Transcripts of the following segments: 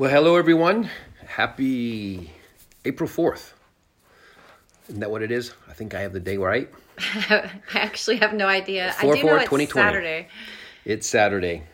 Well, hello everyone. Happy April 4th. Isn't that what it is? I think I have the day right. I actually have no idea. 4 I do know 4 it's 2020. Saturday. It's Saturday.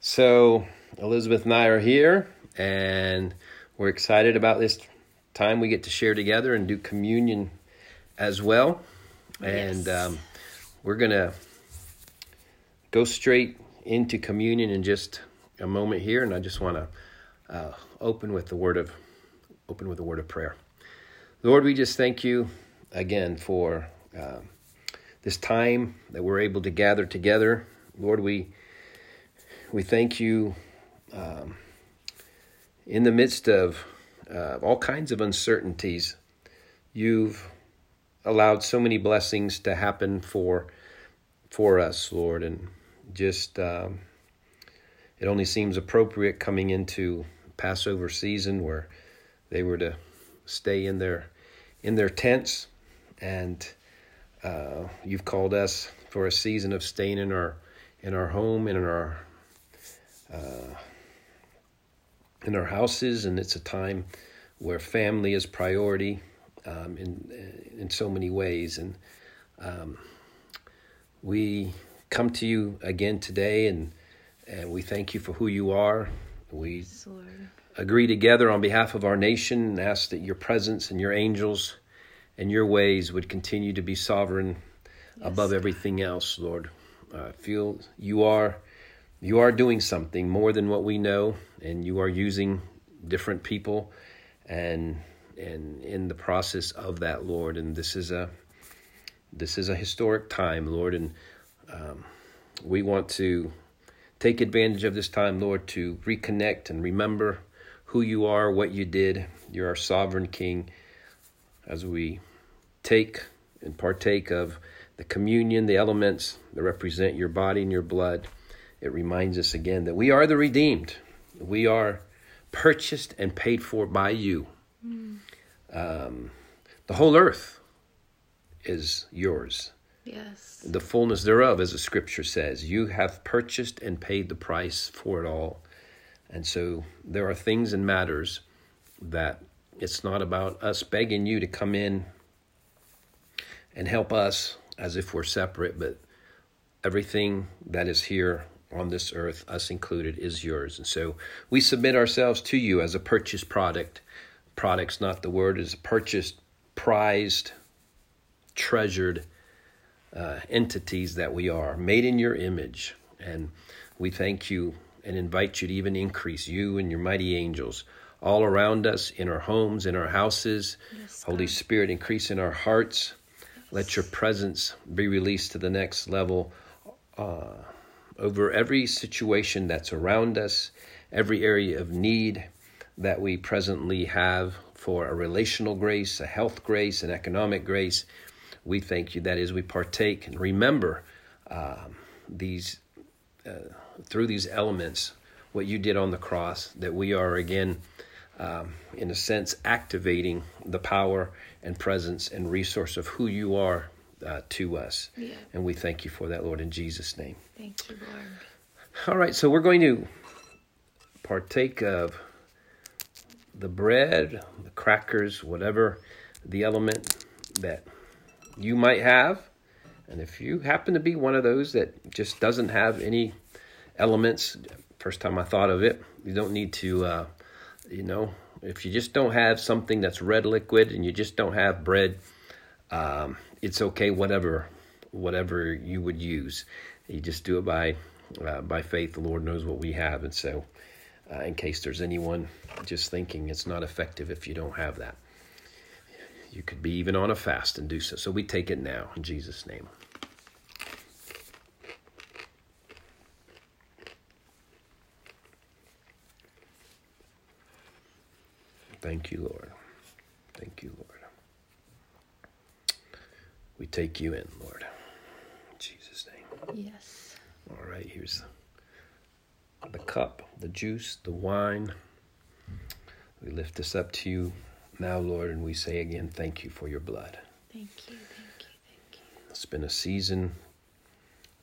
So, Elizabeth and I are here, and we're excited about this time we get to share together and do communion as well. And Yes. um, we're going to go straight into communion in just a moment here, and I just want to uh, open with the word of open with a word of prayer. Lord, we just thank you again for um, this time that we're able to gather together. Lord, we we thank you um, in the midst of uh, all kinds of uncertainties. You've allowed so many blessings to happen for for us, Lord, and just um, it only seems appropriate coming into Passover season where they were to stay in their in their tents, and uh, you've called us for a season of staying in our in our home and in our uh, in our houses, and it's a time where family is priority um, in in so many ways, and um, we come to you again today, and and we thank you for who you are. We Yes, agree together on behalf of our nation and ask that your presence and your angels and your ways would continue to be sovereign above God. everything else, Lord. I feel you are you are doing something more than what we know, and you are using different people, and and in the process of that, Lord. And this is a this is a historic time, Lord, and um, we want to take advantage of this time, Lord, to reconnect and remember who you are, what you did. You're our sovereign King. As we take and partake of the communion, the elements that represent your body and your blood, it reminds us again that we are the redeemed. We are purchased and paid for by you. Um, the whole earth is yours Yes. the fullness thereof, as the scripture says. You have purchased and paid the price for it all. And so there are things and matters that it's not about us begging you to come in and help us as if we're separate, but everything that is here on this earth, us included, is yours. And so we submit ourselves to you as a purchased product. Product's not the word, is purchased, prized, treasured uh, entities that we are, made in your image. And we thank you and invite you to even increase you and your mighty angels all around us, in our homes, in our houses. Yes, Holy Spirit, increase in our hearts. Let your presence be released to the next level uh, over every situation that's around us, every area of need that we presently have for a relational grace, a health grace, an economic grace. We thank you that as we partake and remember um, these uh, through these elements, what you did on the cross, that we are again, um, in a sense, activating the power and presence and resource of who you are uh, to us. Yeah. And we thank you for that, Lord, in Jesus' name. Thank you, Lord. All right, so we're going to partake of the bread, the crackers, whatever the element that you might have. And if you happen to be one of those that just doesn't have any elements, first time I thought of it, you don't need to, uh, you know, if you just don't have something that's red liquid and you just don't have bread, um, it's okay, whatever, whatever you would use. You just do it by, uh, by faith. The Lord knows what we have, and so, uh, in case there's anyone just thinking it's not effective if you don't have that, you could be even on a fast and do so. So we take it now in Jesus' name. Thank you, Lord. Thank you, Lord. We take you in, Lord. In Jesus' name. Yes. All right, here's the cup, the juice, the wine. We lift this up to you now, Lord, and we say again, thank you for your blood. Thank you. Thank you. Thank you. It's been a season,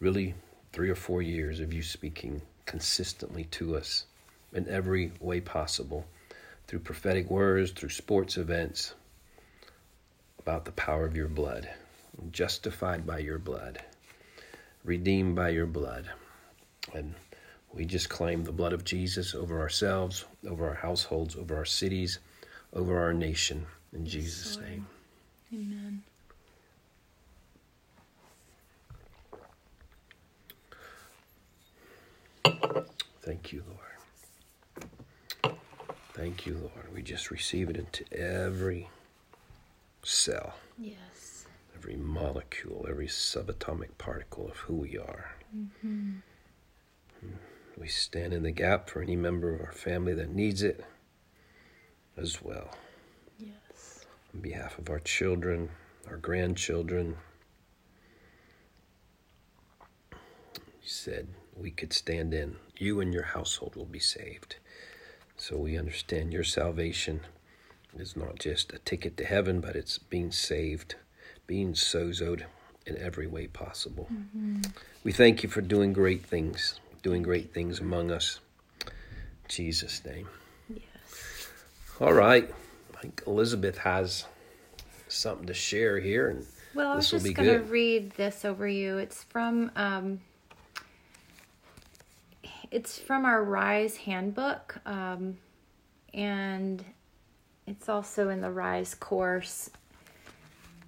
really three or four years of you speaking consistently to us in every way possible through prophetic words, through sports events, about the power of your blood, justified by your blood, redeemed by your blood. And we just claim the blood of Jesus over ourselves, over our households, over our cities, over our nation. In Jesus' name. Amen. Thank you, Lord. Thank you, Lord. We just receive it into every cell, Yes. every molecule, every subatomic particle of who we are. Mm-hmm. We stand in the gap for any member of our family that needs it as well. Yes. On behalf of our children, our grandchildren, you said we could stand in. You and your household will be saved. So we understand your salvation is not just a ticket to heaven, but it's being saved, being sozoed in every way possible. Mm-hmm. We thank you for doing great things, doing great things among us. In Jesus' name. All right. I think Elizabeth has something to share here, and Well, I was just going to read this over you. It's from um, it's from our Rise handbook, um, and it's also in the Rise course.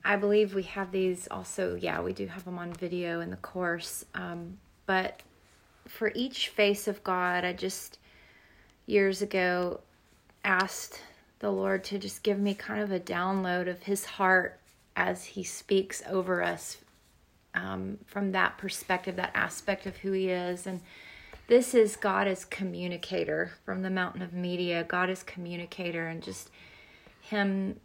I believe we have these also. Yeah, we do have them on video in the course. Um, but for each face of God, I just years ago asked the Lord to just give me kind of a download of His heart as He speaks over us um, from that perspective, that aspect of who He is. And this is God as communicator from the Mountain of Media. God as communicator, and just Him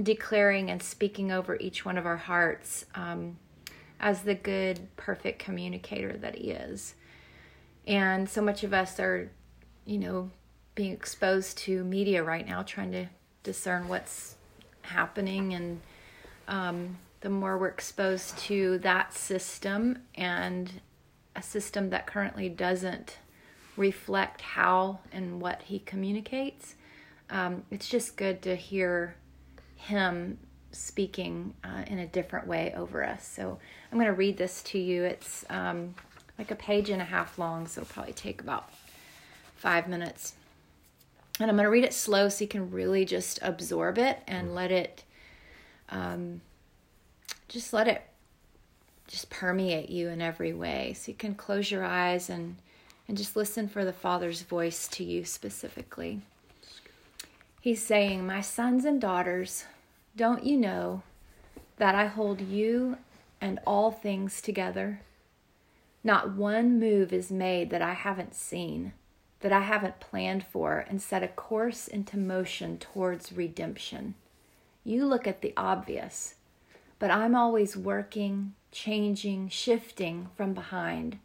declaring and speaking over each one of our hearts um, as the good, perfect communicator that He is. And so much of us are, you know, being exposed to media right now, trying to discern what's happening. And um, the more we're exposed to that system and a system that currently doesn't reflect how and what he communicates, um, it's just good to hear him speaking uh, in a different way over us. So I'm going to read this to you. It's um, like a page and a half long, so it'll probably take about five minutes. And I'm going to read it slow so you can really just absorb it and let it, um, just let it just permeate you in every way. So you can close your eyes and, and just listen for the Father's voice to you specifically. He's saying, My sons and daughters, don't you know that I hold you and all things together? Not one move is made that I haven't seen, that I haven't planned for, and set a course into motion towards redemption. You look at the obvious, but I'm always working, changing, shifting from behind.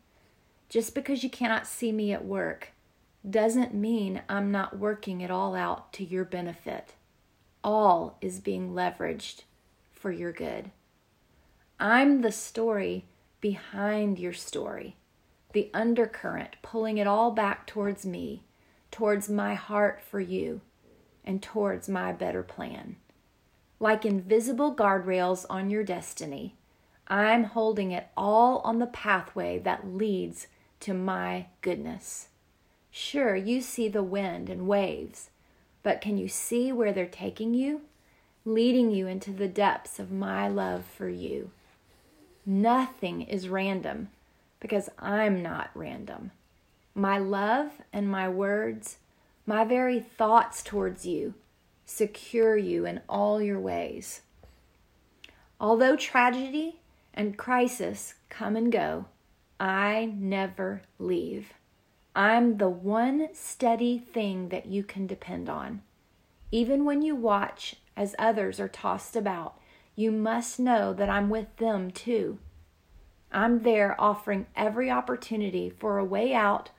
Just because you cannot see me at work doesn't mean I'm not working it all out to your benefit. All is being leveraged for your good. I'm the story behind your story, the undercurrent pulling it all back towards me, towards my heart for you, and towards my better plan. Like invisible guardrails on your destiny, I'm holding it all on the pathway that leads to my goodness. Sure, you see the wind and waves, but can you see where they're taking you? Leading you into the depths of my love for you. Nothing is random because I'm not random. My love and my words, my very thoughts towards you, secure you in all your ways. Although tragedy and crisis come and go, I never leave. I'm the one steady thing that you can depend on. Even when you watch as others are tossed about, you must know that I'm with them too. I'm there offering every opportunity for a way out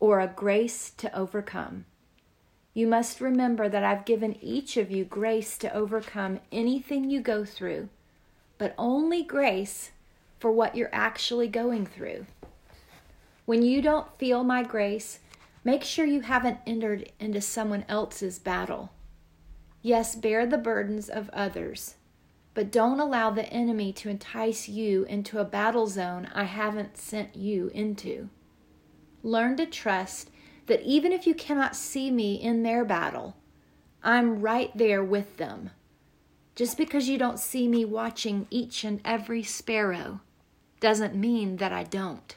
or a grace to overcome. You must remember that I've given each of you grace to overcome anything you go through, but only grace for what you're actually going through. When you don't feel my grace, Make sure you haven't entered into someone else's battle. Yes, bear the burdens of others, but don't allow the enemy to entice you into a battle zone I haven't sent you into. Learn to trust that even if you cannot see me in their battle, I'm right there with them. Just because you don't see me watching each and every sparrow doesn't mean that I don't.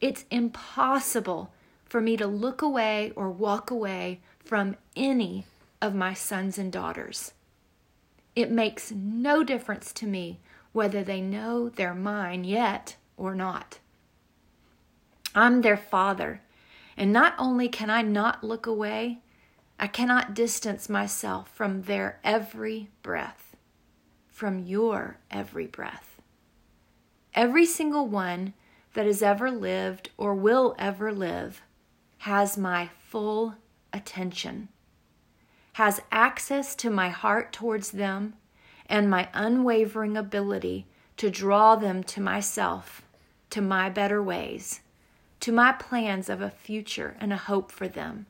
It's impossible for me to look away or walk away from any of my sons and daughters. It makes no difference to me whether they know they're mine yet or not. I'm their father, and not only can I not look away, I cannot distance myself from their every breath, from your every breath. Every single one that has ever lived or will ever live has my full attention, has access to my heart towards them, and my unwavering ability to draw them to myself, to my better ways, to my plans of a future and a hope for them.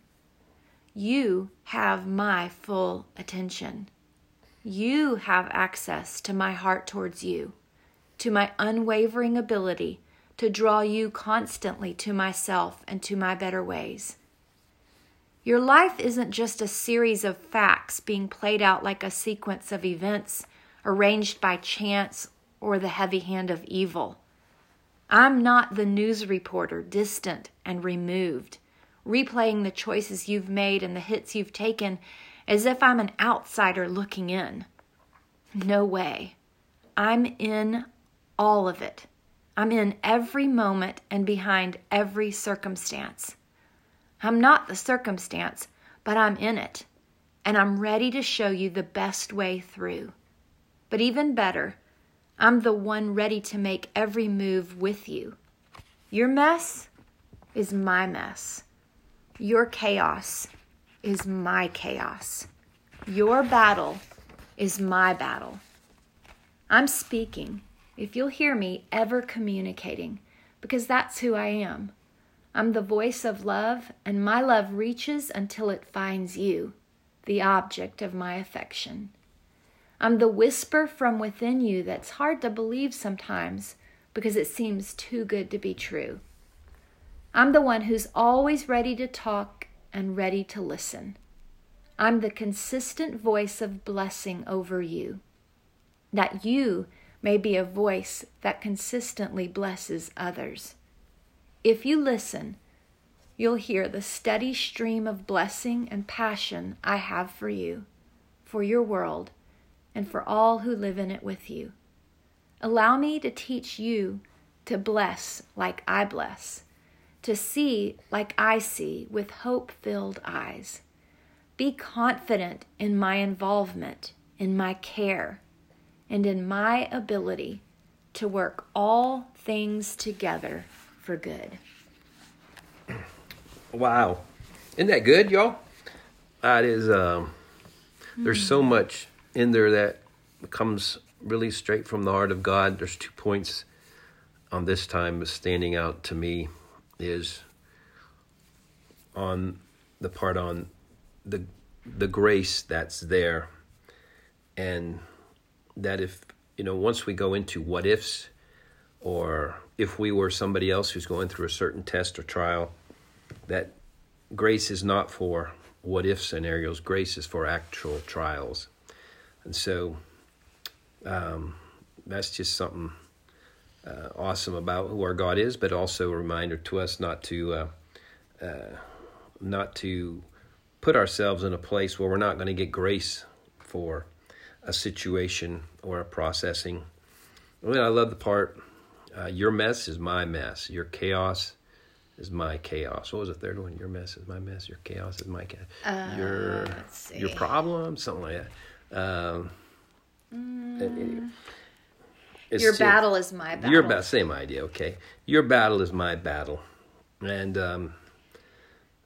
You have my full attention. You have access to my heart towards you, to my unwavering ability to draw you constantly to myself and to my better ways. Your life isn't just a series of facts being played out like a sequence of events arranged by chance or the heavy hand of evil. I'm not the news reporter, distant and removed, replaying the choices you've made and the hits you've taken as if I'm an outsider looking in. No way. I'm in all of it. I'm in every moment and behind every circumstance. I'm not the circumstance, but I'm in it, and I'm ready to show you the best way through. But even better, I'm the one ready to make every move with you. Your mess is my mess. Your chaos is my chaos. Your battle is my battle. I'm speaking if you'll hear me ever communicating, because that's who I am. I'm the voice of love, and my love reaches until it finds you, the object of my affection. I'm the whisper from within you that's hard to believe sometimes because it seems too good to be true. I'm the one who's always ready to talk and ready to listen. I'm the consistent voice of blessing over you, that you may be a voice that consistently blesses others. If you listen, you'll hear the steady stream of blessing and passion I have for you, for your world, and for all who live in it with you. Allow me to teach you to bless like I bless, to see like I see with hope filled eyes. Be confident in my involvement, in my care and in my ability to work all things together for good. Wow. Isn't that good, y'all? That is, um, there's so much in there that comes really straight from the heart of God. There's two points on this time standing out to me is on the part on the the grace that's there and that if you know once we go into what ifs or if we were somebody else who's going through a certain test or trial that grace is not for what if scenarios grace is for actual trials and so um, that's just something uh, awesome about who our god is but also a reminder to us not to uh, uh, not to put ourselves in a place where we're not going to get grace for a situation or a processing. I, mean, I love the part uh, your mess is my mess. Your chaos is my chaos. What was the third one? Your mess is my mess. Your chaos is my chaos. Uh, your your problem, something like that. Um, mm. your battle is my battle. Your battle, same idea. Okay, your battle is my battle, and um,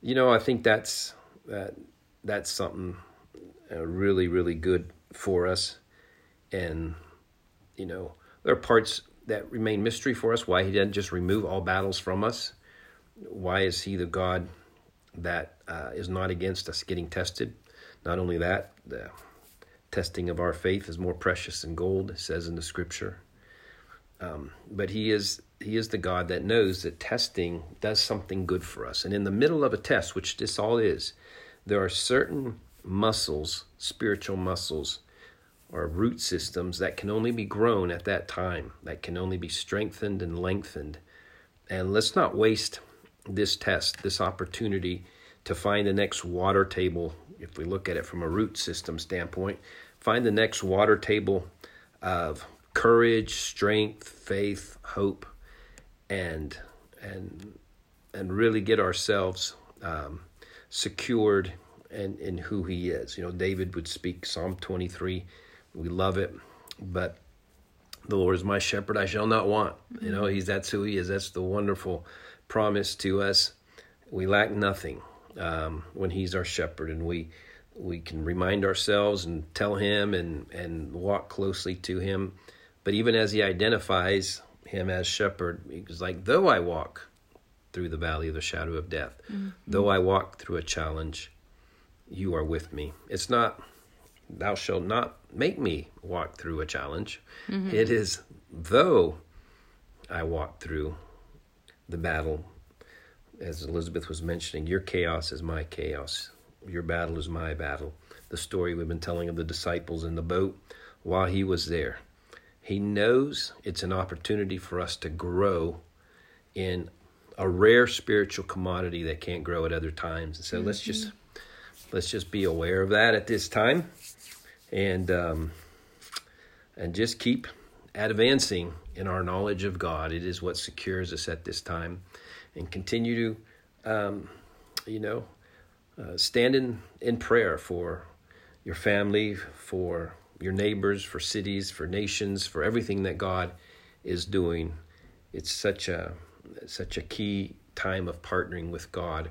you know I think that's that that's something uh, really really good for us. And, you know, there are parts that remain mystery for us why he didn't just remove all battles from us. Why is he the God that uh, is not against us getting tested. Not only that, the testing of our faith is more precious than gold, says in the scripture. Um, but he is he is the God that knows that testing does something good for us. And in the middle of a test, which this all is, there are certain muscles, spiritual muscles, or root systems that can only be grown at that time, that can only be strengthened and lengthened. And let's not waste this test, this opportunity to find the next water table, if we look at it from a root system standpoint, find the next water table of courage, strength, faith, hope, and and and really get ourselves um, secured in, in who He is. You know, David would speak Psalm 23. We love it, but the Lord is my shepherd; I shall not want. You know, He's that's who He is. That's the wonderful promise to us. We lack nothing um, when He's our shepherd, and we we can remind ourselves and tell Him and and walk closely to Him. But even as He identifies Him as shepherd, He's like, though I walk through the valley of the shadow of death, mm-hmm. though I walk through a challenge, you are with me. It's not thou shalt not make me walk through a challenge. Mm-hmm. It is though I walk through the battle, as Elizabeth was mentioning, your chaos is my chaos. Your battle is my battle. The story we've been telling of the disciples in the boat while he was there. He knows it's an opportunity for us to grow in a rare spiritual commodity that can't grow at other times. And so mm-hmm. let's just let's just be aware of that at this time, and um, and just keep advancing in our knowledge of God. It is what secures us at this time, and continue to, um, you know, uh, stand in, in prayer for your family, for your neighbors, for cities, for nations, for everything that God is doing. It's such a such a key time of partnering with God.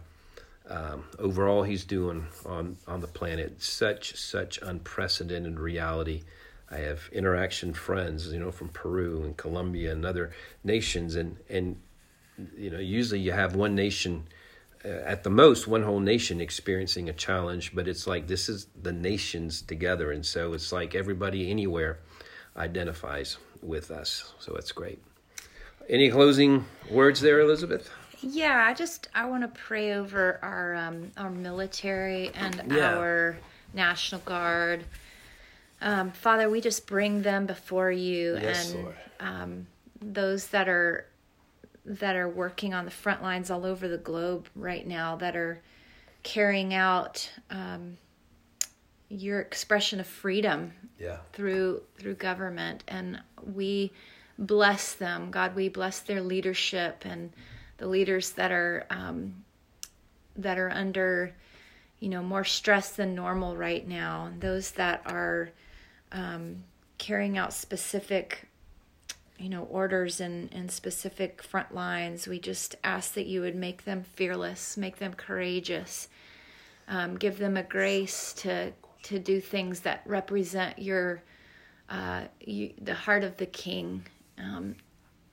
Um, overall, He's doing on on the planet such such unprecedented reality I have interaction friends, you know, from Peru and Colombia and other nations, and and you know, usually you have one nation, uh, at the most, one whole nation experiencing a challenge, but it's like this is the nations together, and so it's like everybody anywhere identifies with us. So it's great. Any closing words there, Elizabeth? Yeah, I just I want to pray over our um, our military and yeah. our National Guard um, Father, we just bring them before you yes, and um, those that are that are working on the front lines all over the globe right now that are carrying out um, your expression of freedom yeah. through through government and we bless them god we bless their leadership and the leaders that are um, that are under you know more stress than normal right now and those that are um, carrying out specific you know orders and, and specific front lines we just ask that you would make them fearless make them courageous um, give them a grace to to do things that represent your uh, you, the heart of the king um,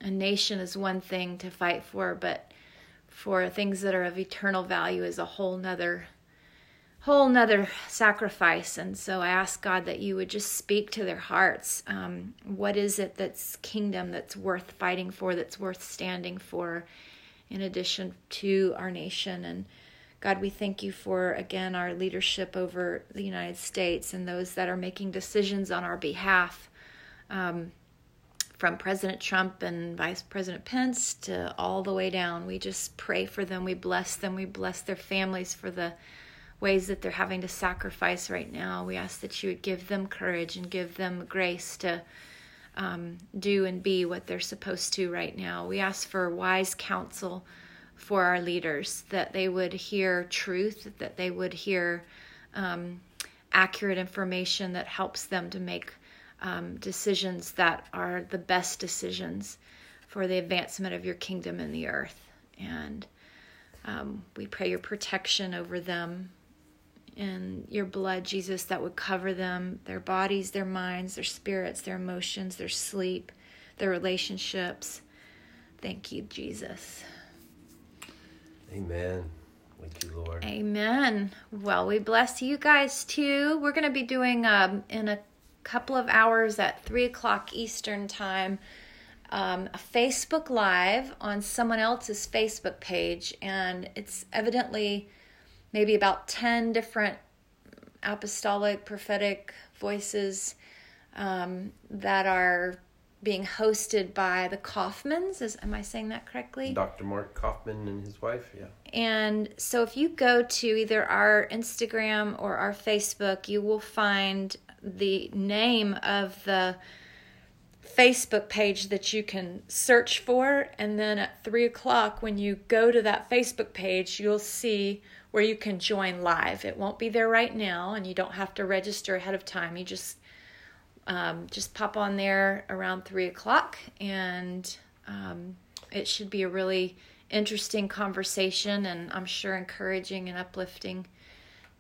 a nation is one thing to fight for but for things that are of eternal value is a whole nother whole nother sacrifice. And so I ask God that you would just speak to their hearts. Um, what is it that's kingdom that's worth fighting for, that's worth standing for, in addition to our nation? And God, we thank you for, again, our leadership over the United States and those that are making decisions on our behalf. Um, from President Trump and Vice President Pence to all the way down, we just pray for them. We bless them. We bless their families for the ways that they're having to sacrifice right now. We ask that you would give them courage and give them grace to um, do and be what they're supposed to right now. We ask for wise counsel for our leaders, that they would hear truth, that they would hear um, accurate information that helps them to make um, decisions that are the best decisions for the advancement of your kingdom in the earth. And um, we pray your protection over them and your blood, Jesus, that would cover them, their bodies, their minds, their spirits, their emotions, their sleep, their relationships. Thank you, Jesus. Amen. Thank you, Lord. Amen. Well, we bless you guys too. We're going to be doing um, in a couple of hours at three o'clock Eastern time um, a Facebook Live on someone else's Facebook page, and it's evidently maybe about 10 different apostolic prophetic voices um, that are being hosted by the Kaufmans. Is am I saying that correctly? Dr. Mark Kaufman and his wife, yeah. And so if you go to either our Instagram or our Facebook, you will find the name of the Facebook page that you can search for. And then at three o'clock, when you go to that Facebook page, you'll see where you can join live. It won't be there right now, and you don't have to register ahead of time. You just um, just pop on there around three o'clock, and um, it should be a really interesting conversation, and I'm sure encouraging and uplifting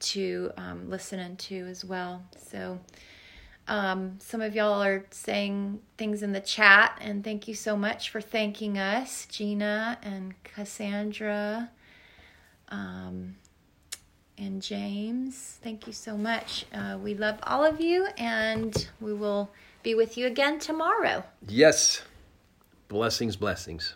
to um, listen into as well. So. Um, some of y'all are saying things in the chat, and thank you so much for thanking us, Gina and Cassandra um, and James. Thank you so much. Uh, we love all of you, and we will be with you again tomorrow. Yes. Blessings, blessings.